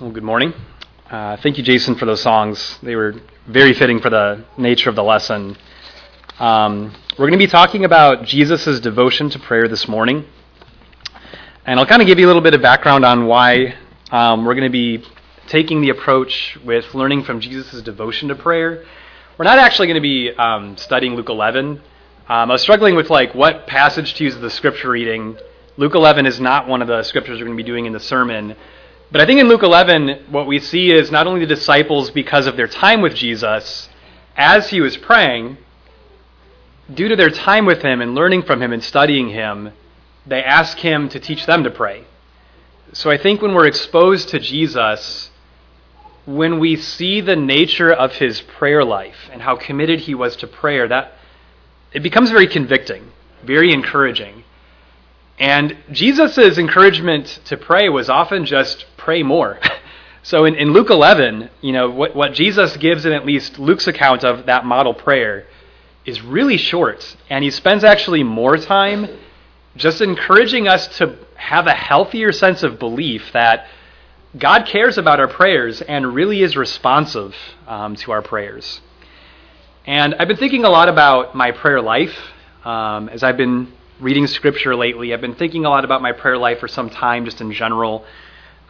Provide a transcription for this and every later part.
Well, good morning. Uh, thank you, Jason, for those songs. They were very fitting for the nature of the lesson. Um, we're going to be talking about Jesus' devotion to prayer this morning. And I'll kind of give you a little bit of background on why um, we're going to be taking the approach with learning from Jesus' devotion to prayer. We're not actually going to be um, studying Luke 11. Um, I was struggling with like what passage to use the scripture reading. Luke 11 is not one of the scriptures we're going to be doing in the sermon. But I think in Luke 11, what we see is not only the disciples, because of their time with Jesus, as he was praying, due to their time with him and learning from him and studying him, they ask him to teach them to pray. So I think when we're exposed to Jesus, when we see the nature of his prayer life and how committed he was to prayer, that it becomes very convicting, very encouraging. And Jesus' encouragement to pray was often just pray more. so in, in Luke 11, you know, what, what Jesus gives in at least Luke's account of that model prayer is really short. And he spends actually more time just encouraging us to have a healthier sense of belief that God cares about our prayers and really is responsive um, to our prayers. And I've been thinking a lot about my prayer life um, as I've been reading scripture lately. I've been thinking a lot about my prayer life for some time, just in general.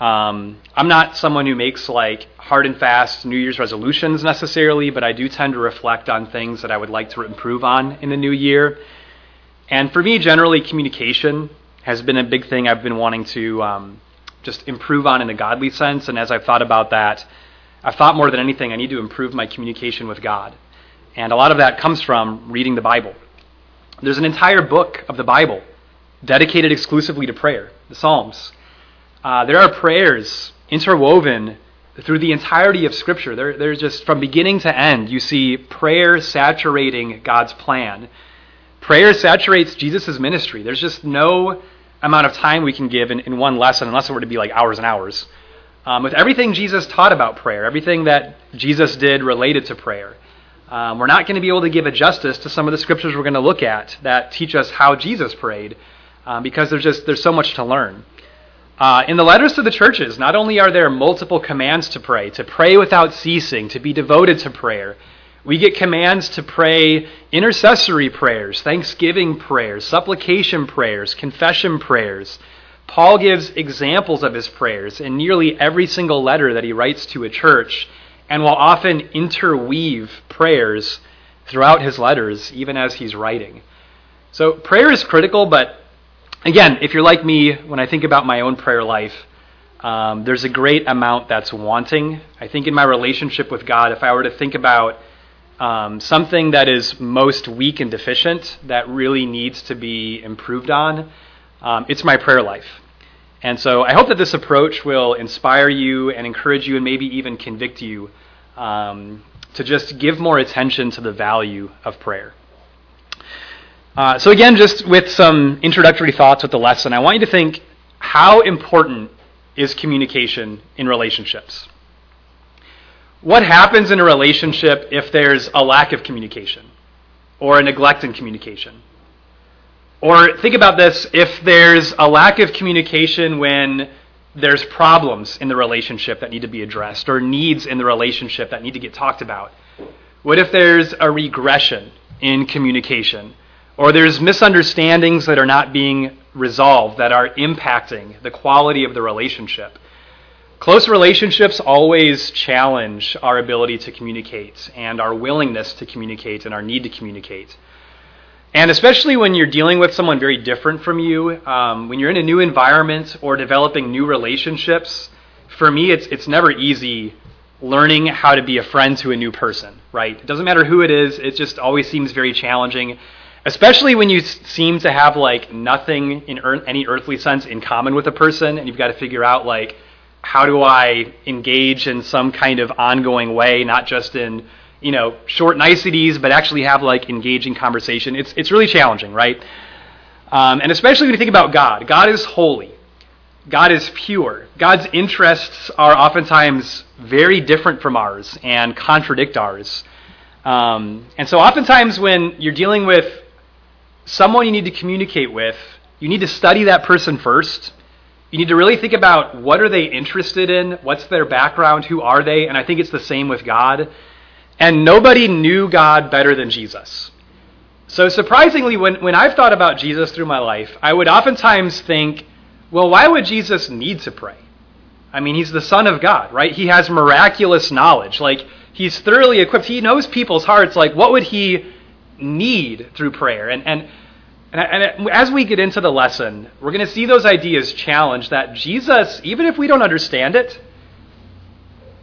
Um, I'm not someone who makes like hard and fast New Year's resolutions necessarily, but I do tend to reflect on things that I would like to improve on in the new year. And for me, generally, communication has been a big thing I've been wanting to um, just improve on in a godly sense. And as I've thought about that, I've thought more than anything, I need to improve my communication with God. And a lot of that comes from reading the Bible. There's an entire book of the Bible dedicated exclusively to prayer, the Psalms. Uh, there are prayers interwoven through the entirety of Scripture. There, there's just from beginning to end, you see prayer saturating God's plan. Prayer saturates Jesus' ministry. There's just no amount of time we can give in, in one lesson unless it were to be like hours and hours. Um, with everything Jesus taught about prayer, everything that Jesus did related to prayer. Um, we're not going to be able to give a justice to some of the scriptures we're going to look at that teach us how Jesus prayed, um, because there's just there's so much to learn. Uh, in the letters to the churches, not only are there multiple commands to pray, to pray without ceasing, to be devoted to prayer, we get commands to pray intercessory prayers, thanksgiving prayers, supplication prayers, confession prayers. Paul gives examples of his prayers in nearly every single letter that he writes to a church and will often interweave prayers throughout his letters, even as he's writing. So prayer is critical, but again, if you're like me, when I think about my own prayer life, um, there's a great amount that's wanting. I think in my relationship with God, if I were to think about um, something that is most weak and deficient that really needs to be improved on, um, it's my prayer life. And so I hope that this approach will inspire you and encourage you and maybe even convict you um, to just give more attention to the value of prayer. Uh, so, again, just with some introductory thoughts with the lesson, I want you to think how important is communication in relationships? What happens in a relationship if there's a lack of communication or a neglect in communication? Or think about this if there's a lack of communication when there's problems in the relationship that need to be addressed or needs in the relationship that need to get talked about? What if there's a regression in communication? Or there's misunderstandings that are not being resolved that are impacting the quality of the relationship? Close relationships always challenge our ability to communicate and our willingness to communicate and our need to communicate. And especially when you're dealing with someone very different from you, um, when you're in a new environment or developing new relationships, for me, it's, it's never easy learning how to be a friend to a new person, right? It doesn't matter who it is, it just always seems very challenging, especially when you seem to have like nothing in any earthly sense in common with a person, and you've got to figure out like, how do I engage in some kind of ongoing way, not just in you know, short niceties, but actually have like engaging conversation. It's it's really challenging, right? Um, and especially when you think about God. God is holy. God is pure. God's interests are oftentimes very different from ours and contradict ours. Um, and so, oftentimes, when you're dealing with someone you need to communicate with, you need to study that person first You need to really think about what are they interested in, what's their background, who are they, and I think it's the same with God. And nobody knew God better than Jesus. So surprisingly, when, when I've thought about Jesus through my life, I would oftentimes think, well, why would Jesus need to pray? I mean, he's the Son of God, right? He has miraculous knowledge. Like, he's thoroughly equipped. He knows people's hearts. Like, what would he need through prayer? And, and, and, and as we get into the lesson, we're going to see those ideas challenged that Jesus, even if we don't understand it,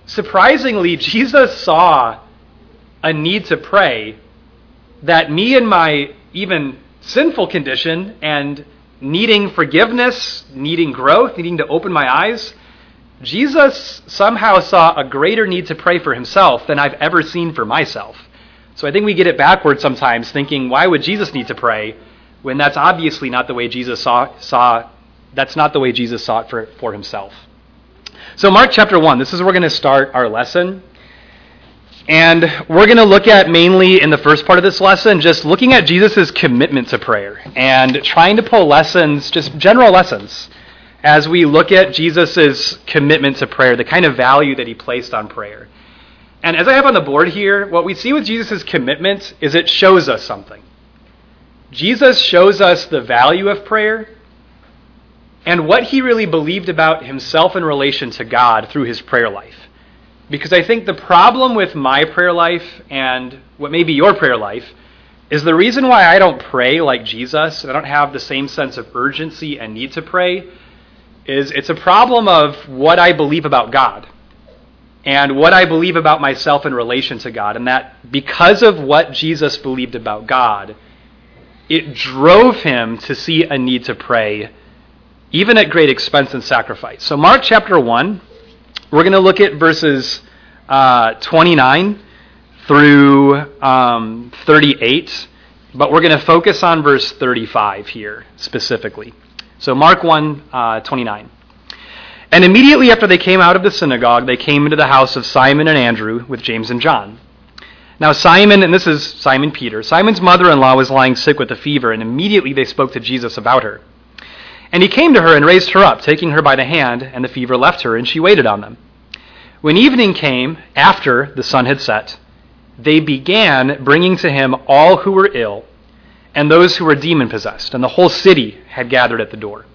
surprisingly, Jesus saw a need to pray that me and my even sinful condition and needing forgiveness, needing growth, needing to open my eyes, Jesus somehow saw a greater need to pray for himself than I've ever seen for myself. So I think we get it backwards sometimes, thinking, why would Jesus need to pray? When that's obviously not the way Jesus saw, saw that's not the way Jesus saw it for, for himself. So Mark chapter 1, this is where we're going to start our lesson. And we're going to look at mainly in the first part of this lesson, just looking at Jesus' commitment to prayer and trying to pull lessons, just general lessons, as we look at Jesus' commitment to prayer, the kind of value that he placed on prayer. And as I have on the board here, what we see with Jesus' commitment is it shows us something. Jesus shows us the value of prayer and what he really believed about himself in relation to God through his prayer life. Because I think the problem with my prayer life and what may be your prayer life is the reason why I don't pray like Jesus, and I don't have the same sense of urgency and need to pray, is it's a problem of what I believe about God and what I believe about myself in relation to God. And that because of what Jesus believed about God, it drove him to see a need to pray, even at great expense and sacrifice. So, Mark chapter 1 we're going to look at verses uh, 29 through um, 38, but we're going to focus on verse 35 here specifically. So, Mark 1 uh, 29. And immediately after they came out of the synagogue, they came into the house of Simon and Andrew with James and John. Now, Simon, and this is Simon Peter, Simon's mother in law was lying sick with a fever, and immediately they spoke to Jesus about her. And he came to her and raised her up, taking her by the hand, and the fever left her, and she waited on them. When evening came, after the sun had set, they began bringing to him all who were ill and those who were demon possessed, and the whole city had gathered at the door.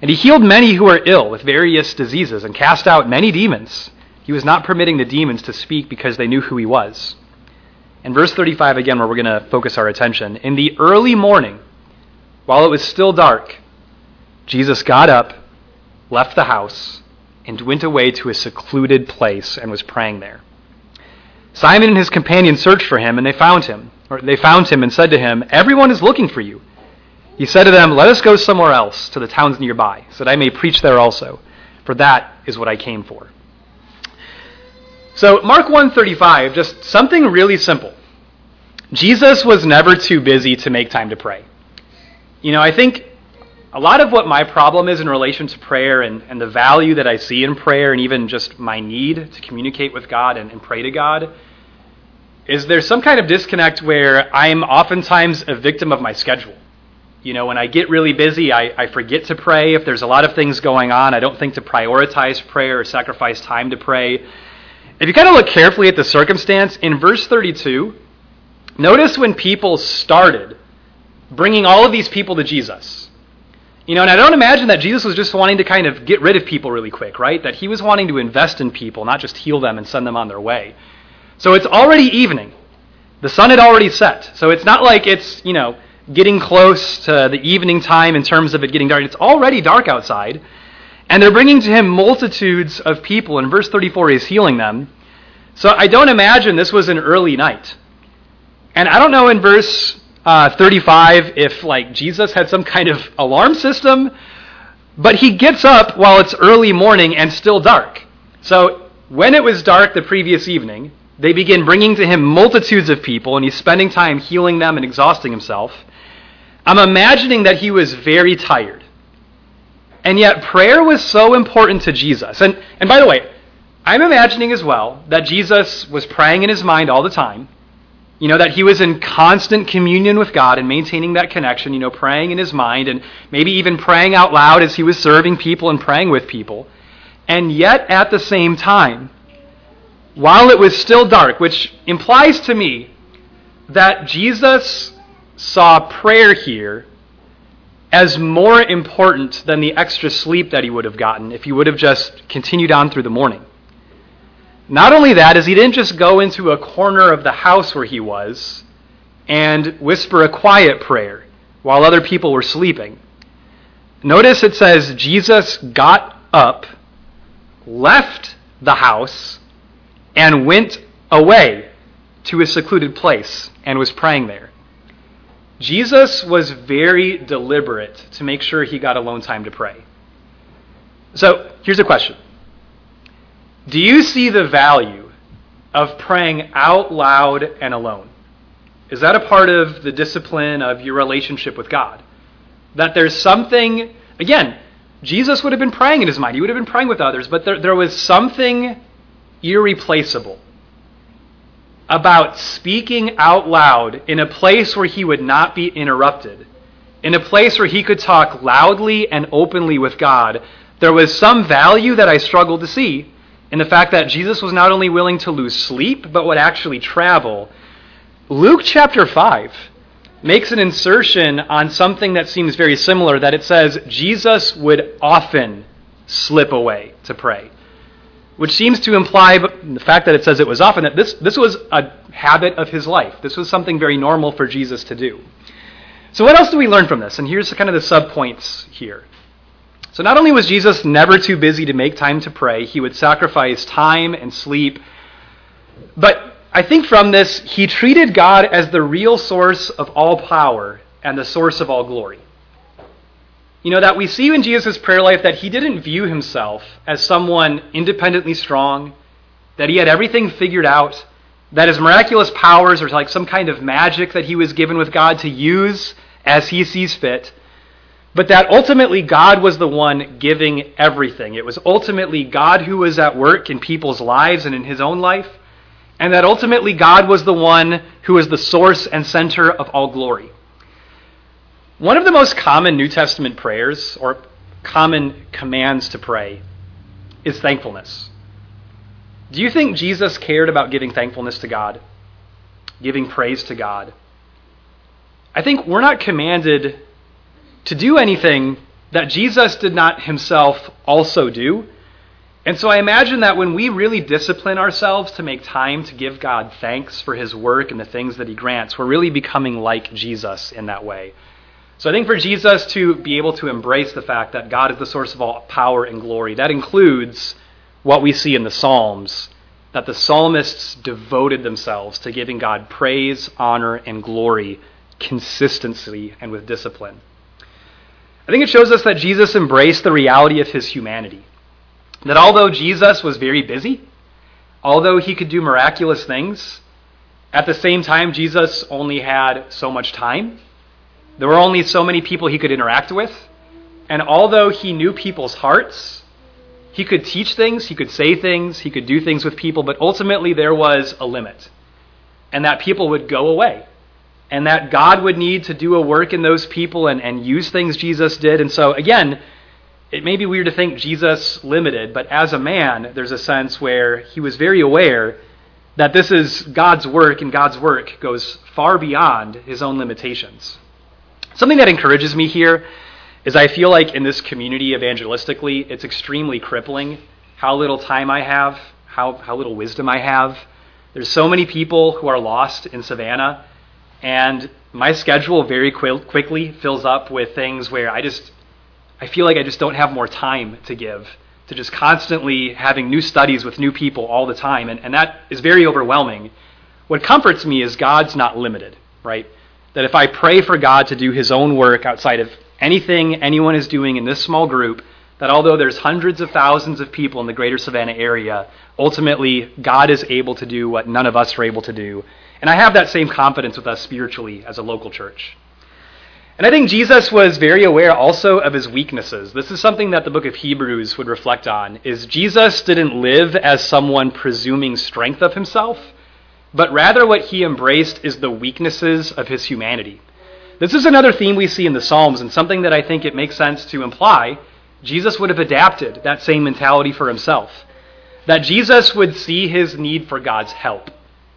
And he healed many who were ill with various diseases and cast out many demons. He was not permitting the demons to speak because they knew who he was. In verse 35, again, where we're going to focus our attention, in the early morning, while it was still dark, Jesus got up, left the house, and went away to a secluded place and was praying there. Simon and his companions searched for him, and they found him. Or they found him and said to him, Everyone is looking for you. He said to them, Let us go somewhere else, to the towns nearby, so that I may preach there also, for that is what I came for. So, Mark 135, just something really simple. Jesus was never too busy to make time to pray. You know, I think a lot of what my problem is in relation to prayer and, and the value that I see in prayer and even just my need to communicate with God and, and pray to God is there's some kind of disconnect where I'm oftentimes a victim of my schedule. You know, when I get really busy, I, I forget to pray. If there's a lot of things going on, I don't think to prioritize prayer or sacrifice time to pray. If you kind of look carefully at the circumstance, in verse 32, notice when people started bringing all of these people to Jesus you know, and I don't imagine that Jesus was just wanting to kind of get rid of people really quick, right? That he was wanting to invest in people, not just heal them and send them on their way. So it's already evening. The sun had already set. So it's not like it's, you know, getting close to the evening time in terms of it getting dark. It's already dark outside. And they're bringing to him multitudes of people. In verse 34, he's healing them. So I don't imagine this was an early night. And I don't know in verse uh, 35 if like Jesus had some kind of alarm system, but he gets up while it's early morning and still dark. So when it was dark the previous evening, they begin bringing to him multitudes of people, and he's spending time healing them and exhausting himself. I'm imagining that he was very tired. And yet, prayer was so important to Jesus. And, and by the way, I'm imagining as well that Jesus was praying in his mind all the time You know, that he was in constant communion with God and maintaining that connection, you know, praying in his mind and maybe even praying out loud as he was serving people and praying with people. And yet, at the same time, while it was still dark, which implies to me that Jesus saw prayer here as more important than the extra sleep that he would have gotten if he would have just continued on through the morning. Not only that, is he didn't just go into a corner of the house where he was and whisper a quiet prayer while other people were sleeping. Notice it says Jesus got up, left the house, and went away to a secluded place and was praying there. Jesus was very deliberate to make sure he got alone time to pray. So here's a question do you see the value of praying out loud and alone? Is that a part of the discipline of your relationship with God? That there's something, again, Jesus would have been praying in his mind, he would have been praying with others, but there, there was something irreplaceable about speaking out loud in a place where he would not be interrupted, in a place where he could talk loudly and openly with God. There was some value that I struggled to see in the fact that Jesus was not only willing to lose sleep, but would actually travel. Luke chapter 5 makes an insertion on something that seems very similar that it says Jesus would often slip away to pray. Which seems to imply the fact that it says it was often that this, this was a habit of his life. This was something very normal for Jesus to do. So, what else do we learn from this? And here's kind of the subpoints here. So not only was Jesus never too busy to make time to pray, he would sacrifice time and sleep. But I think from this, he treated God as the real source of all power and the source of all glory. You know, that we see in Jesus' prayer life that he didn't view himself as someone independently strong, that he had everything figured out, that his miraculous powers are like some kind of magic that he was given with God to use as he sees fit but that ultimately God was the one giving everything. It was ultimately God who was at work in people's lives and in his own life, and that ultimately God was the one who was the source and center of all glory. One of the most common New Testament prayers, or common commands to pray, is thankfulness. Do you think Jesus cared about giving thankfulness to God, giving praise to God? I think we're not commanded to do anything that Jesus did not himself also do. And so I imagine that when we really discipline ourselves to make time to give God thanks for his work and the things that he grants, we're really becoming like Jesus in that way. So I think for Jesus to be able to embrace the fact that God is the source of all power and glory, that includes what we see in the Psalms, that the psalmists devoted themselves to giving God praise, honor, and glory consistently and with discipline. I think it shows us that Jesus embraced the reality of his humanity. That although Jesus was very busy, although he could do miraculous things, at the same time, Jesus only had so much time. There were only so many people he could interact with. And although he knew people's hearts, he could teach things, he could say things, he could do things with people, but ultimately there was a limit. And that people would go away and that God would need to do a work in those people and, and use things Jesus did. And so, again, it may be weird to think Jesus limited, but as a man, there's a sense where he was very aware that this is God's work, and God's work goes far beyond his own limitations. Something that encourages me here is I feel like in this community evangelistically, it's extremely crippling how little time I have, how, how little wisdom I have. There's so many people who are lost in Savannah and my schedule very qu- quickly fills up with things where I just I feel like I just don't have more time to give to just constantly having new studies with new people all the time and, and that is very overwhelming. What comforts me is God's not limited, right? That if I pray for God to do his own work outside of anything anyone is doing in this small group, that although there's hundreds of thousands of people in the greater Savannah area, ultimately God is able to do what none of us are able to do. And I have that same confidence with us spiritually as a local church. And I think Jesus was very aware also of his weaknesses. This is something that the book of Hebrews would reflect on is Jesus didn't live as someone presuming strength of himself, but rather what he embraced is the weaknesses of his humanity. This is another theme we see in the Psalms, and something that I think it makes sense to imply. Jesus would have adapted that same mentality for himself. That Jesus would see his need for God's help,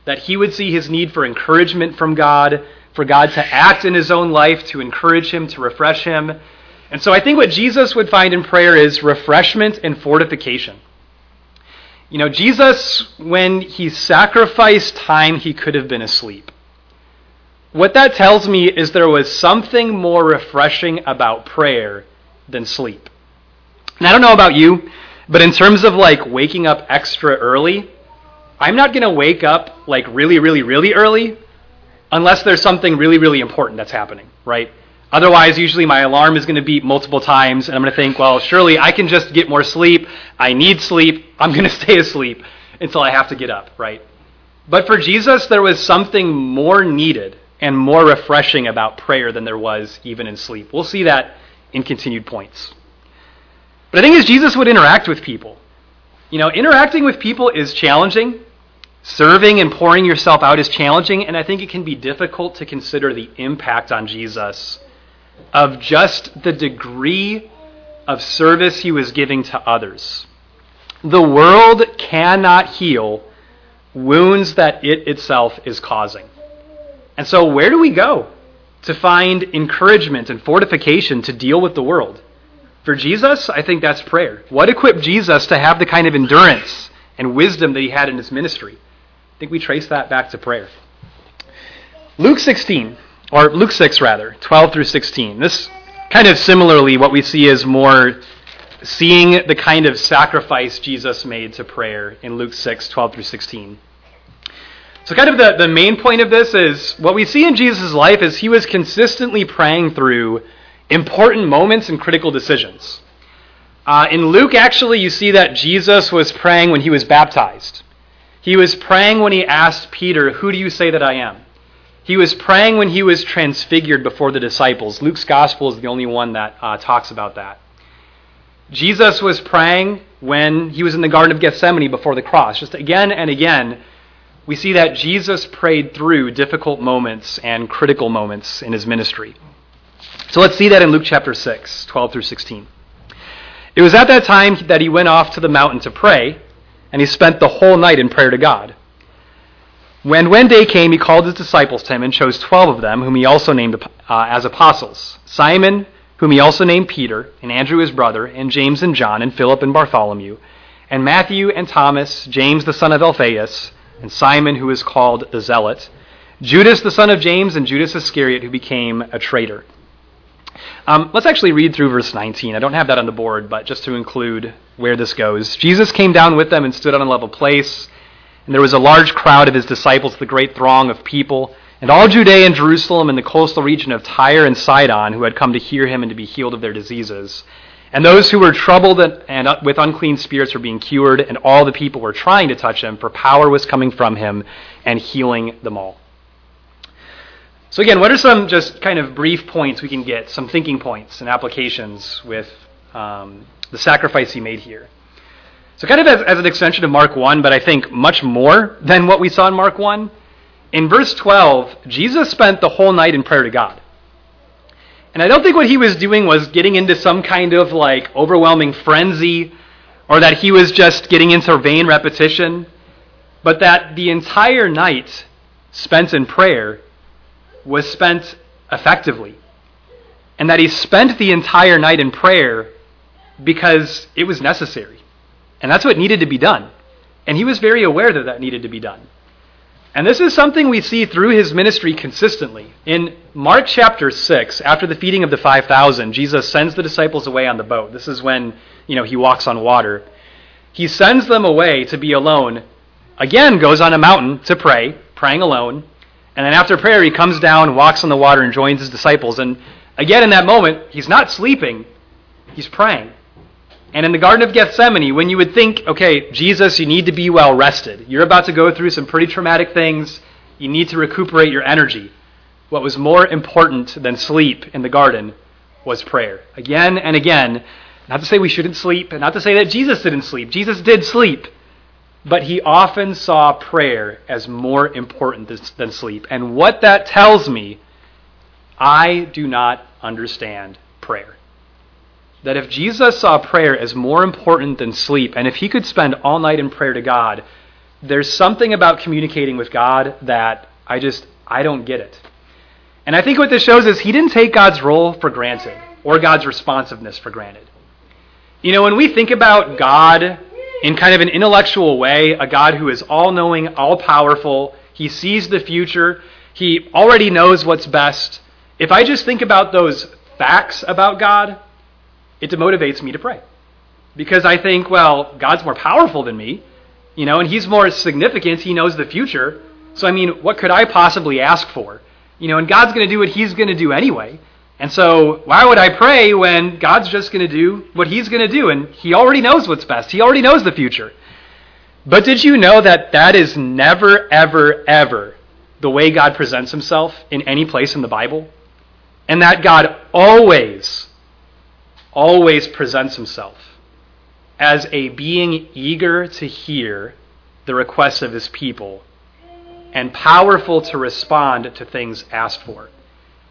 that he would see his need for encouragement from God, for God to act in his own life, to encourage him, to refresh him. And so I think what Jesus would find in prayer is refreshment and fortification. You know, Jesus, when he sacrificed time, he could have been asleep. What that tells me is there was something more refreshing about prayer than sleep. And I don't know about you, but in terms of like waking up extra early, I'm not going to wake up like really, really, really early unless there's something really, really important that's happening, right? Otherwise, usually my alarm is going to beep multiple times, and I'm going to think, well, surely I can just get more sleep. I need sleep. I'm going to stay asleep until I have to get up, right? But for Jesus, there was something more needed and more refreshing about prayer than there was even in sleep. We'll see that in continued points. But I think as Jesus would interact with people. You know, interacting with people is challenging. Serving and pouring yourself out is challenging, and I think it can be difficult to consider the impact on Jesus of just the degree of service he was giving to others. The world cannot heal wounds that it itself is causing. And so, where do we go to find encouragement and fortification to deal with the world? For Jesus, I think that's prayer. What equipped Jesus to have the kind of endurance and wisdom that he had in his ministry? I think we trace that back to prayer. Luke 16 or Luke 6 rather, 12 through 16. This kind of similarly what we see is more seeing the kind of sacrifice Jesus made to prayer in Luke 6, 12 through 16. So, kind of the, the main point of this is what we see in Jesus' life is he was consistently praying through important moments and critical decisions. Uh, in Luke, actually, you see that Jesus was praying when he was baptized. He was praying when he asked Peter, Who do you say that I am? He was praying when he was transfigured before the disciples. Luke's gospel is the only one that uh, talks about that. Jesus was praying when he was in the Garden of Gethsemane before the cross. Just again and again, we see that Jesus prayed through difficult moments and critical moments in his ministry. So let's see that in Luke chapter 6, 12 through 16. It was at that time that he went off to the mountain to pray, and he spent the whole night in prayer to God. When when day came, he called his disciples to him and chose twelve of them, whom he also named uh, as apostles Simon, whom he also named Peter, and Andrew his brother, and James and John, and Philip and Bartholomew, and Matthew and Thomas, James the son of Alphaeus, and Simon, who is called the Zealot, Judas the son of James, and Judas Iscariot, who became a traitor. Um, let's actually read through verse 19. I don't have that on the board, but just to include where this goes. Jesus came down with them and stood on a level place. And there was a large crowd of his disciples, the great throng of people, and all Judea and Jerusalem and the coastal region of Tyre and Sidon who had come to hear him and to be healed of their diseases. And those who were troubled and with unclean spirits were being cured, and all the people were trying to touch him, for power was coming from him and healing them all. So, again, what are some just kind of brief points we can get, some thinking points and applications with um, the sacrifice he made here? So, kind of as, as, an extension of Mark 1, but I think much more than what we saw in Mark 1, in verse 12, Jesus spent the whole night in prayer to God. And I don't think what he was doing was getting into some kind of like overwhelming frenzy or that he was just getting into vain repetition, but that the entire night spent in prayer was spent effectively. And that he spent the entire night in prayer because it was necessary. And that's what needed to be done. And he was very aware that that needed to be done. And this is something we see through his ministry consistently. In Mark chapter 6, after the feeding of the 5,000, Jesus sends the disciples away on the boat. This is when, you know, he walks on water. He sends them away to be alone. Again, goes on a mountain to pray, praying alone. And then after prayer, he comes down, walks on the water, and joins his disciples. And again, in that moment, he's not sleeping, he's praying. And in the Garden of Gethsemane, when you would think, okay, Jesus, you need to be well rested. You're about to go through some pretty traumatic things. You need to recuperate your energy. What was more important than sleep in the garden was prayer. Again and again, not to say we shouldn't sleep, and not to say that Jesus didn't sleep. Jesus did sleep. but he often saw prayer as more important than sleep. And what that tells me, I do not understand prayer. That if Jesus saw prayer as more important than sleep, and if he could spend all night in prayer to God, there's something about communicating with God that I just, I don't get it. And I think what this shows is he didn't take God's role for granted or God's responsiveness for granted. You know, when we think about God in kind of an intellectual way, a God who is all knowing, all powerful, he sees the future, he already knows what's best. If I just think about those facts about God, it demotivates me to pray. Because I think, well, God's more powerful than me, you know, and he's more significant, he knows the future. So, I mean, what could I possibly ask for? You know, and God's going to do what he's going to do anyway. And so, why would I pray when God's just going to do what He's going to do? And He already knows what's best, He already knows the future. But did you know that that is never, ever, ever the way God presents Himself in any place in the Bible? And that God always, always presents Himself as a being eager to hear the requests of His people and powerful to respond to things asked for.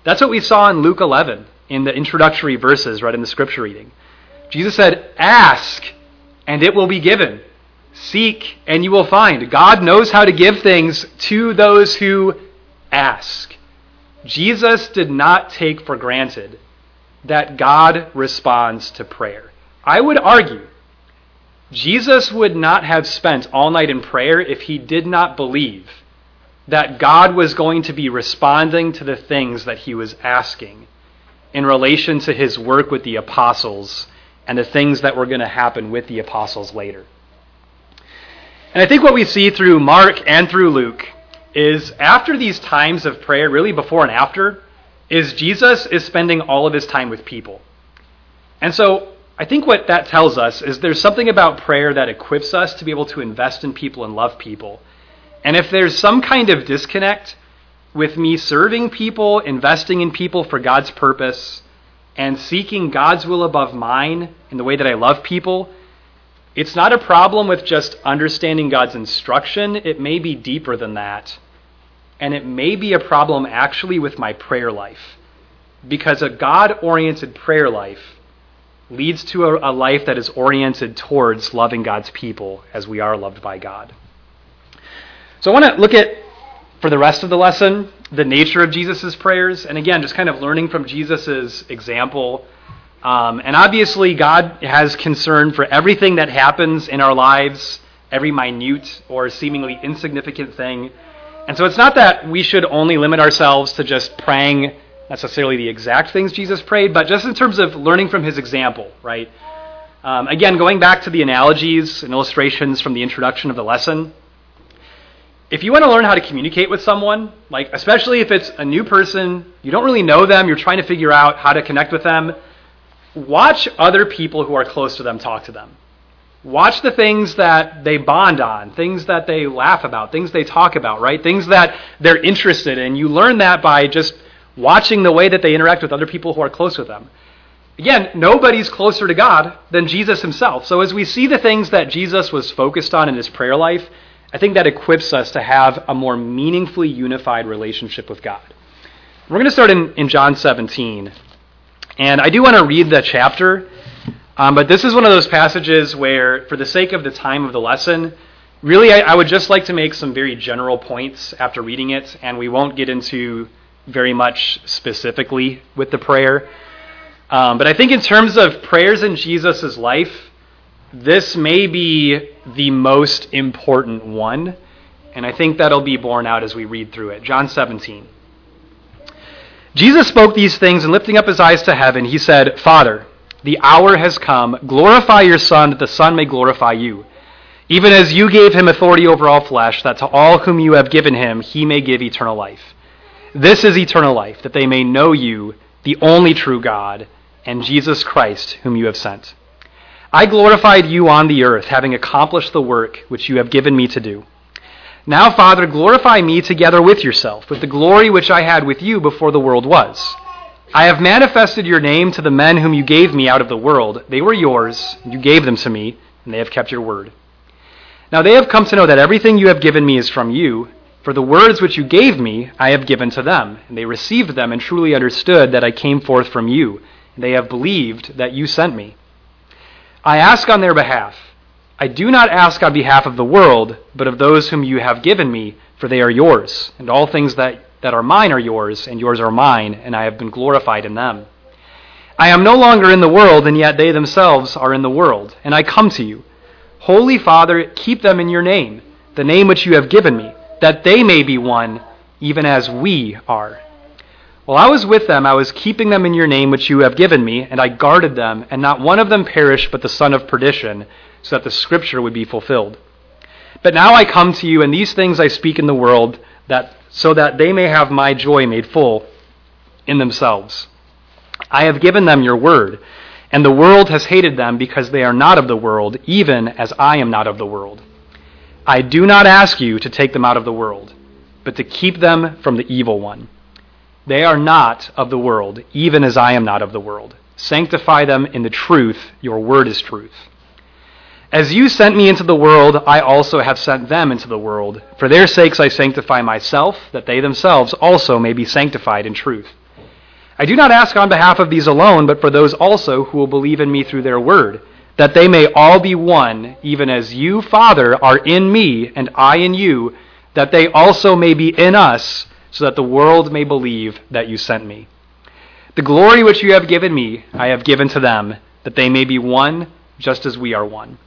That's what we saw in Luke 11 in the introductory verses right in the scripture reading. Jesus said, Ask, and it will be given. Seek, and you will find. God knows how to give things to those who ask. Jesus did not take for granted that God responds to prayer. I would argue Jesus would not have spent all night in prayer if he did not believe that God was going to be responding to the things that he was asking in relation to his work with the apostles and the things that were going to happen with the apostles later. And I think what we see through Mark and through Luke is after these times of prayer, really before and after, is Jesus is spending all of his time with people. And so I think what that tells us is there's something about prayer that equips us to be able to invest in people and love people and if there's some kind of disconnect with me serving people, investing in people for God's purpose, and seeking God's will above mine in the way that I love people, it's not a problem with just understanding God's instruction. It may be deeper than that. And it may be a problem actually with my prayer life. Because a God oriented prayer life leads to a, a, life that is oriented towards loving God's people as we are loved by God. So I want to look at, for the rest of the lesson, the nature of Jesus' prayers. And again, just kind of learning from Jesus' example. Um, and obviously, God has concern for everything that happens in our lives, every minute or seemingly insignificant thing. And so it's not that we should only limit ourselves to just praying necessarily the exact things Jesus prayed, but just in terms of learning from his example, right? Um, again, going back to the analogies and illustrations from the introduction of the lesson, if you want to learn how to communicate with someone, like especially if it's a new person, you don't really know them, you're trying to figure out how to connect with them, watch other people who are close to them talk to them. Watch the things that they bond on, things that they laugh about, things they talk about, right? Things that they're interested in. You learn that by just watching the way that they interact with other people who are close with them. Again, nobody's closer to God than Jesus himself. So as we see the things that Jesus was focused on in his prayer life, I think that equips us to have a more meaningfully unified relationship with God. We're going to start in, in John 17. And I do want to read the chapter, um, but this is one of those passages where, for the sake of the time of the lesson, really I, I would just like to make some very general points after reading it, and we won't get into very much specifically with the prayer. Um, but I think in terms of prayers in Jesus' life, this may be the most important one, and I think that'll be borne out as we read through it. John 17. Jesus spoke these things, and lifting up his eyes to heaven, he said, Father, the hour has come. Glorify your Son, that the Son may glorify you. Even as you gave him authority over all flesh, that to all whom you have given him, he may give eternal life. This is eternal life, that they may know you, the only true God, and Jesus Christ, whom you have sent. I glorified you on the earth, having accomplished the work which you have given me to do. Now, Father, glorify me together with yourself, with the glory which I had with you before the world was. I have manifested your name to the men whom you gave me out of the world. They were yours, you gave them to me, and they have kept your word. Now they have come to know that everything you have given me is from you. For the words which you gave me, I have given to them, and they received them and truly understood that I came forth from you, and they have believed that you sent me. I ask on their behalf. I do not ask on behalf of the world, but of those whom you have given me, for they are yours, and all things that, that are mine are yours, and yours are mine, and I have been glorified in them. I am no longer in the world, and yet they themselves are in the world, and I come to you. Holy Father, keep them in your name, the name which you have given me that they may be one, even as we are. While I was with them, I was keeping them in your name which you have given me, and I guarded them, and not one of them perished but the son of perdition, so that the scripture would be fulfilled. But now I come to you, and these things I speak in the world, that so that they may have my joy made full in themselves. I have given them your word, and the world has hated them because they are not of the world, even as I am not of the world. I do not ask you to take them out of the world, but to keep them from the evil one. They are not of the world, even as I am not of the world. Sanctify them in the truth. Your word is truth. As you sent me into the world, I also have sent them into the world. For their sakes I sanctify myself, that they themselves also may be sanctified in truth. I do not ask on behalf of these alone, but for those also who will believe in me through their word that they may all be one, even as you, Father, are in me and I in you, that they also may be in us, so that the world may believe that you sent me. The glory which you have given me, I have given to them, that they may be one, just as we are one.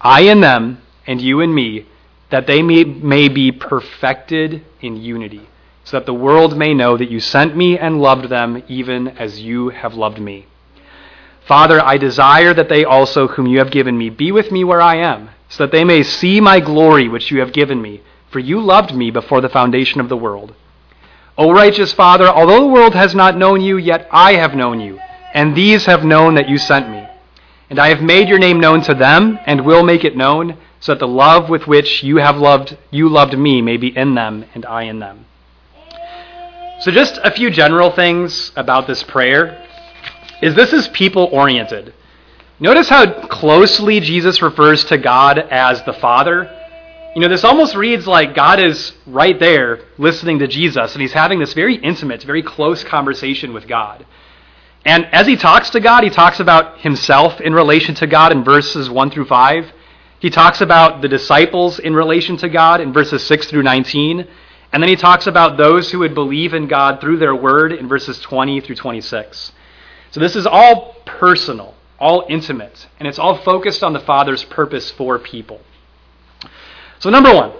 I in them, and you in me, that they may, may be perfected in unity, so that the world may know that you sent me and loved them, even as you have loved me. Father, I desire that they also, whom you have given me, be with me where I am, so that they may see my glory which you have given me, for you loved me before the foundation of the world. O righteous Father, although the world has not known you, yet I have known you, and these have known that you sent me. And I have made your name known to them, and will make it known, so that the love with which you have loved you loved me may be in them, and I in them. So just a few general things about this prayer is this is people oriented. Notice how closely Jesus refers to God as the Father. You know, this almost reads like God is right there listening to Jesus, and he's having this very intimate, very close conversation with God. And as he talks to God, he talks about himself in relation to God in verses 1 through 5. He talks about the disciples in relation to God in verses 6 through 19. And then he talks about those who would believe in God through their word in verses 20 through 26. So this is all personal, all intimate, and it's all focused on the Father's purpose for people. So, number one,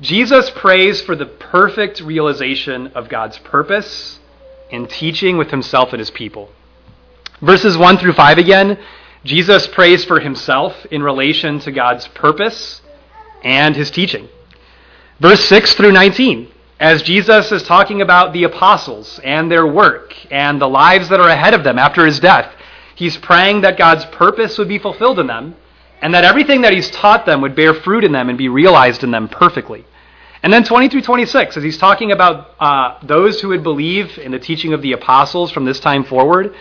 Jesus prays for the perfect realization of God's purpose in teaching with himself and his people. Verses 1 through 5 again, Jesus prays for himself in relation to God's purpose and his teaching. Verse 6 through 19, as Jesus is talking about the apostles and their work and the lives that are ahead of them after his death, he's praying that God's purpose would be fulfilled in them and that everything that he's taught them would bear fruit in them and be realized in them perfectly. And then 20 through 26, as he's talking about uh, those who would believe in the teaching of the apostles from this time forward,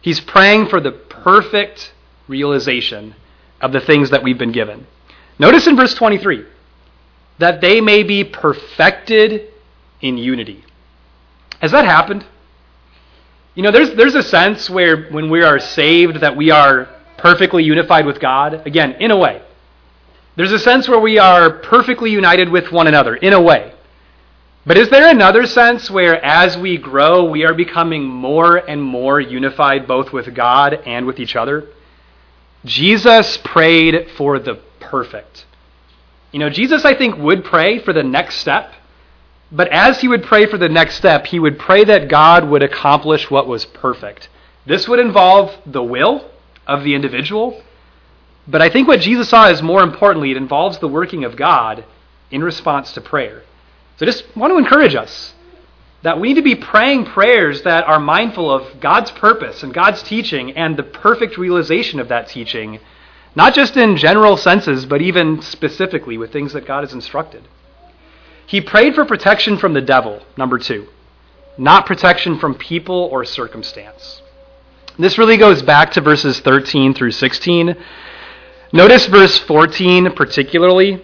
he's praying for the perfect realization of the things that we've been given. Notice in verse 23 that they may be perfected in unity. Has that happened? You know, there's, there's a sense where when we are saved that we are perfectly unified with God. Again, in a way. There's a sense where we are perfectly united with one another, in a way. But is there another sense where as we grow, we are becoming more and more unified both with God and with each other? Jesus prayed for the perfect. You know, Jesus, I think, would pray for the next step. But as he would pray for the next step, he would pray that God would accomplish what was perfect. This would involve the will of the individual. But I think what Jesus saw is more importantly, it involves the working of God in response to prayer. So just want to encourage us that we need to be praying prayers that are mindful of God's purpose and God's teaching and the perfect realization of that teaching not just in general senses, but even specifically with things that God has instructed. He prayed for protection from the devil, number two, not protection from people or circumstance. This really goes back to verses 13 through 16. Notice verse 14 particularly.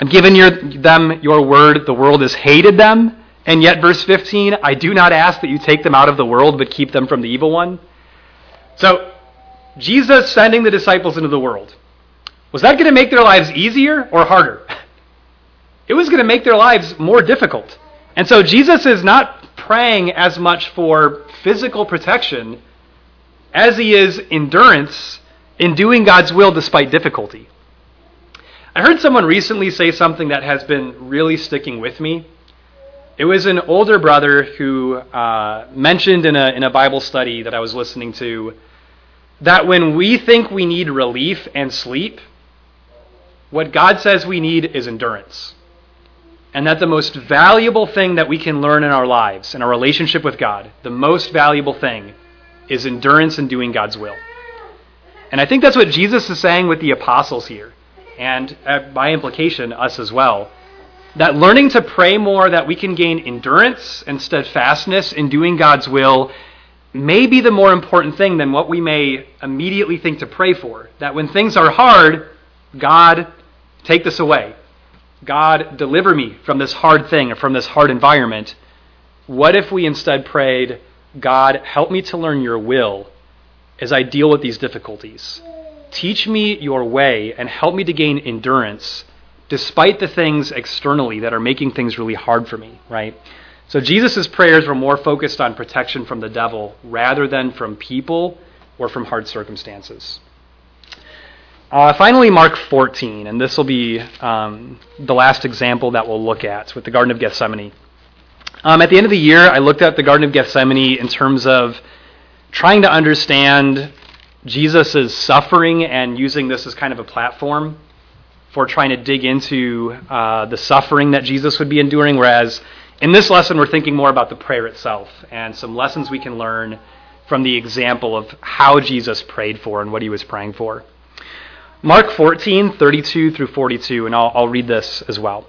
I've given your, them your word, the world has hated them. And yet, verse 15, I do not ask that you take them out of the world, but keep them from the evil one. So, Jesus sending the disciples into the world, was that going to make their lives easier or harder? It was going to make their lives more difficult. And so, Jesus is not praying as much for physical protection as he is endurance in doing God's will despite difficulty. I heard someone recently say something that has been really sticking with me. It was an older brother who uh, mentioned in a, in a Bible study that I was listening to that when we think we need relief and sleep, what God says we need is endurance. And that the most valuable thing that we can learn in our lives, in our relationship with God, the most valuable thing is endurance in doing God's will. And I think that's what Jesus is saying with the apostles here, and uh, by implication, us as well. That learning to pray more, that we can gain endurance and steadfastness in doing God's will, may be the more important thing than what we may immediately think to pray for. That when things are hard, God, take this away. God, deliver me from this hard thing or from this hard environment. What if we instead prayed, God, help me to learn your will as I deal with these difficulties. Teach me your way and help me to gain endurance despite the things externally that are making things really hard for me, right? So Jesus' prayers were more focused on protection from the devil rather than from people or from hard circumstances. Uh, finally, Mark 14, and this will be um, the last example that we'll look at with the Garden of Gethsemane. Um, at the end of the year, I looked at the Garden of Gethsemane in terms of trying to understand Jesus' suffering and using this as kind of a platform for trying to dig into uh, the suffering that Jesus would be enduring. Whereas in this lesson, we're thinking more about the prayer itself and some lessons we can learn from the example of how Jesus prayed for and what he was praying for. Mark 14, 32 through 42, and I'll, I'll read this as well.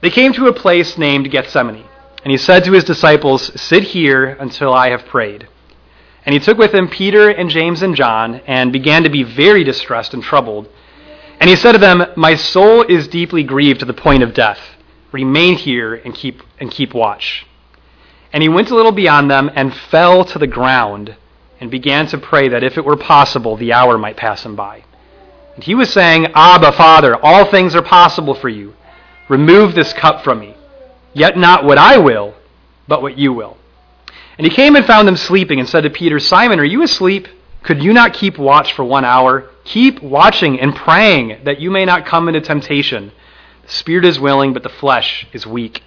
They came to a place named Gethsemane. And he said to his disciples, Sit here until I have prayed. And he took with him Peter and James and John, and began to be very distressed and troubled. And he said to them, My soul is deeply grieved to the point of death. Remain here and keep, and keep watch. And he went a little beyond them and fell to the ground and began to pray that if it were possible, the hour might pass him by. And he was saying, Abba, Father, all things are possible for you. Remove this cup from me. Yet not what I will, but what you will. And he came and found them sleeping and said to Peter, Simon, are you asleep? Could you not keep watch for one hour? Keep watching and praying that you may not come into temptation. The spirit is willing, but the flesh is weak.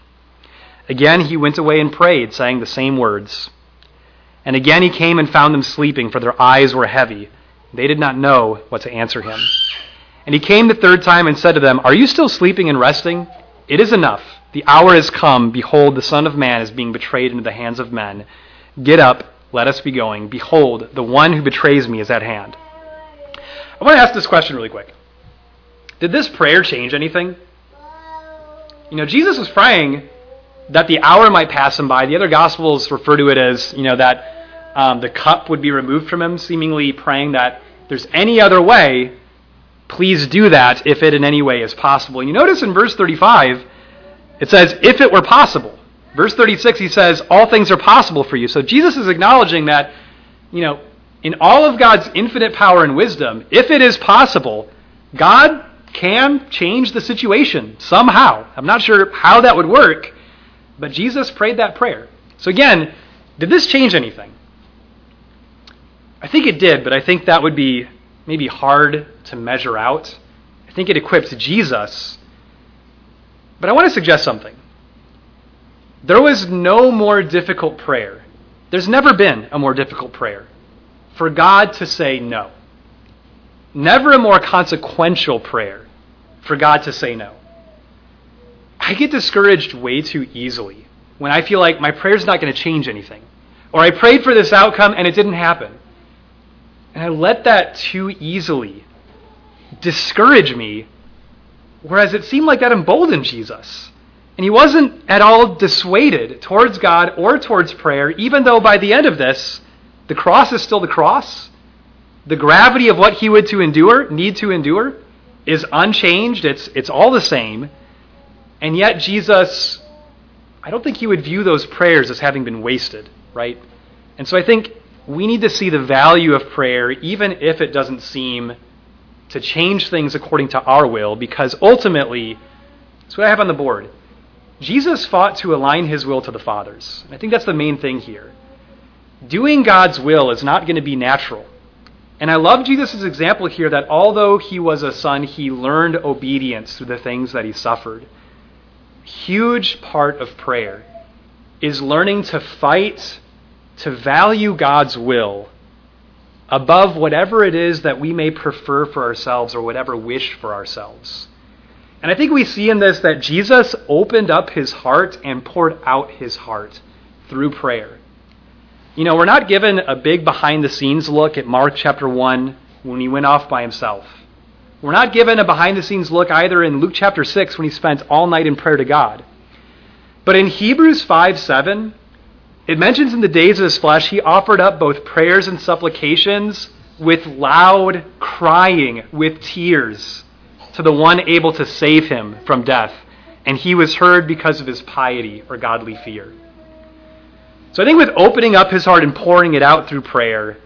Again he went away and prayed, saying the same words. And again he came and found them sleeping, for their eyes were heavy. They did not know what to answer him. And he came the third time and said to them, Are you still sleeping and resting? It is enough. The hour has come. Behold, the Son of Man is being betrayed into the hands of men. Get up, let us be going. Behold, the one who betrays me is at hand. I want to ask this question really quick. Did this prayer change anything? You know, Jesus was praying that the hour might pass him by. The other Gospels refer to it as, you know, that um, the cup would be removed from him, seemingly praying that there's any other way, please do that if it in any way is possible. And you notice in verse 35, it says, if it were possible. Verse 36, he says, all things are possible for you. So Jesus is acknowledging that, you know, in all of God's infinite power and wisdom, if it is possible, God can change the situation somehow. I'm not sure how that would work, but Jesus prayed that prayer. So again, did this change anything? I think it did, but I think that would be maybe hard to measure out. I think it equips Jesus but I want to suggest something. There was no more difficult prayer. There's never been a more difficult prayer for God to say no. Never a more consequential prayer for God to say no. I get discouraged way too easily when I feel like my prayer's not going to change anything. Or I prayed for this outcome and it didn't happen. And I let that too easily discourage me Whereas it seemed like that emboldened Jesus. And he wasn't at all dissuaded towards God or towards prayer, even though by the end of this, the cross is still the cross. The gravity of what he would to endure, need to endure, is unchanged. It's, it's all the same. And yet, Jesus, I don't think he would view those prayers as having been wasted, right? And so I think we need to see the value of prayer, even if it doesn't seem to change things according to our will, because ultimately, that's what I have on the board. Jesus fought to align his will to the Father's. I think that's the main thing here. Doing God's will is not going to be natural. And I love Jesus' example here that although he was a son, he learned obedience through the things that he suffered. Huge part of prayer is learning to fight, to value God's will above whatever it is that we may prefer for ourselves or whatever wish for ourselves. And I think we see in this that Jesus opened up his heart and poured out his heart through prayer. You know, we're not given a big behind the scenes look at Mark chapter 1 when he went off by himself. We're not given a behind the scenes look either in Luke chapter 6 when he spent all night in prayer to God. But in Hebrews 5 7, it mentions in the days of his flesh, he offered up both prayers and supplications with loud crying, with tears, to the one able to save him from death. And he was heard because of his piety or godly fear. So I think with opening up his heart and pouring it out through prayer,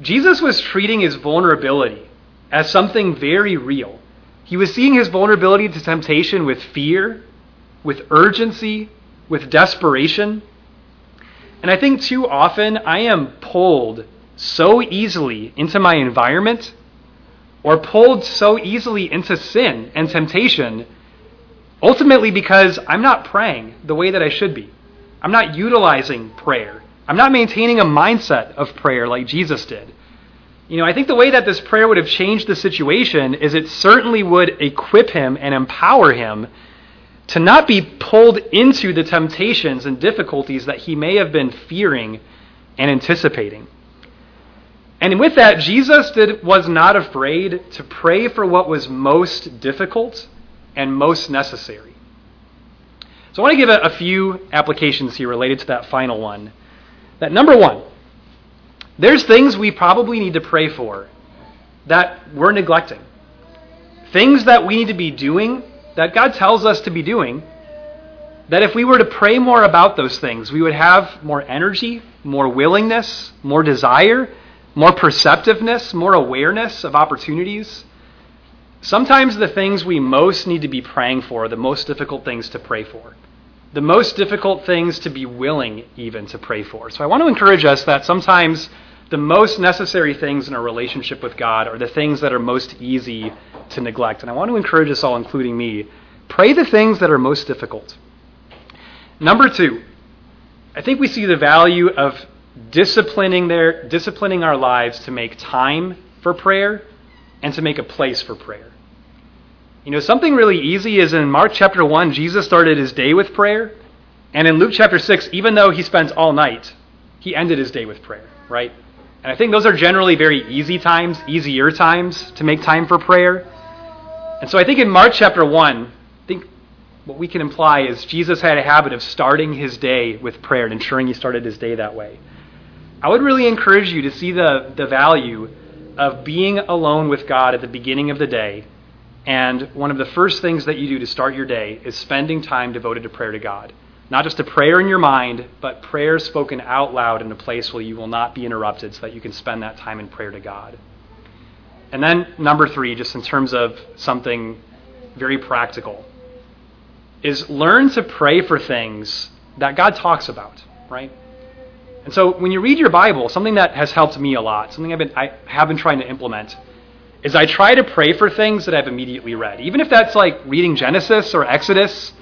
Jesus was treating his vulnerability as something very real. He was seeing his vulnerability to temptation with fear, with urgency, with desperation. And I think too often I am pulled so easily into my environment or pulled so easily into sin and temptation, ultimately because I'm not praying the way that I should be. I'm not utilizing prayer. I'm not maintaining a mindset of prayer like Jesus did. You know, I think the way that this prayer would have changed the situation is it certainly would equip him and empower him to not be pulled into the temptations and difficulties that he may have been fearing and anticipating. And with that, Jesus did, was not afraid to pray for what was most difficult and most necessary. So I want to give a, a few applications here related to that final one. That number one, there's things we probably need to pray for that we're neglecting. Things that we need to be doing that God tells us to be doing, that if we were to pray more about those things, we would have more energy, more willingness, more desire, more perceptiveness, more awareness of opportunities. Sometimes the things we most need to be praying for are the most difficult things to pray for. The most difficult things to be willing even to pray for. So I want to encourage us that sometimes the most necessary things in our relationship with God are the things that are most easy to neglect. And I want to encourage us all, including me, pray the things that are most difficult. Number two, I think we see the value of disciplining their disciplining our lives to make time for prayer and to make a place for prayer. You know, something really easy is in Mark chapter 1, Jesus started his day with prayer. And in Luke chapter 6, even though he spent all night, he ended his day with prayer, right? And I think those are generally very easy times, easier times to make time for prayer. And so I think in Mark chapter 1, I think what we can imply is Jesus had a habit of starting his day with prayer and ensuring he started his day that way. I would really encourage you to see the, the value of being alone with God at the beginning of the day. And one of the first things that you do to start your day is spending time devoted to prayer to God. Not just a prayer in your mind, but prayer spoken out loud in a place where you will not be interrupted so that you can spend that time in prayer to God. And then, number three, just in terms of something very practical, is learn to pray for things that God talks about, right? And so when you read your Bible, something that has helped me a lot, something I've been, I have been trying to implement, is I try to pray for things that I've immediately read. Even if that's like reading Genesis or Exodus,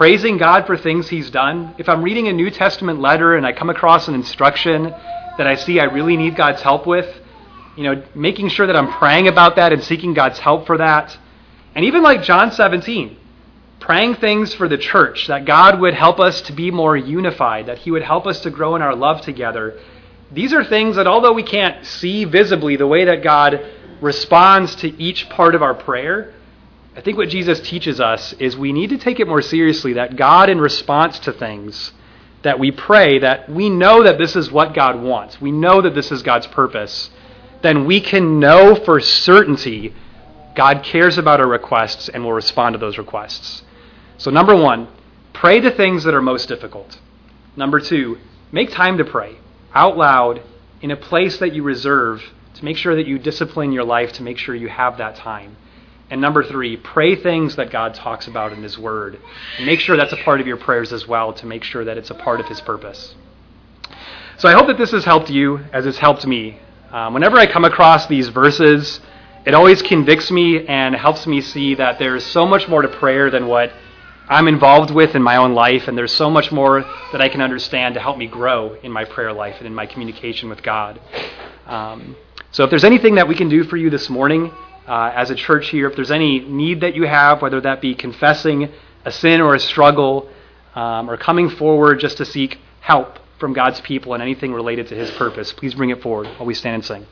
praising God for things He's done. If I'm reading a New Testament letter and I come across an instruction that I see I really need God's help with, you know, making sure that I'm praying about that and seeking God's help for that. And even like John 17, praying things for the church, that God would help us to be more unified, that He would help us to grow in our love together. These are things that, although we can't see visibly the way that God responds to each part of our prayer, I think what Jesus teaches us is we need to take it more seriously that God, in response to things that we pray, that we know that this is what God wants. We know that this is God's purpose. then we can know for certainty God cares about our requests and will respond to those requests. So, number one, pray the things that are most difficult. Number two, make time to pray out loud in a place that you reserve to make sure that you discipline your life to make sure you have that time. And number three, pray things that God talks about in His Word. Make sure that's a part of your prayers as well to make sure that it's a part of His purpose. So I hope that this has helped you as it's helped me. Um, whenever I come across these verses, it always convicts me and helps me see that there's so much more to prayer than what I'm involved with in my own life, and there's so much more that I can understand to help me grow in my prayer life and in my communication with God. Um, so if there's anything that we can do for you this morning uh, as a church here, if there's any need that you have, whether that be confessing a sin or a struggle, um, or coming forward just to seek help from God's people and anything related to His purpose, please bring it forward while we stand and sing.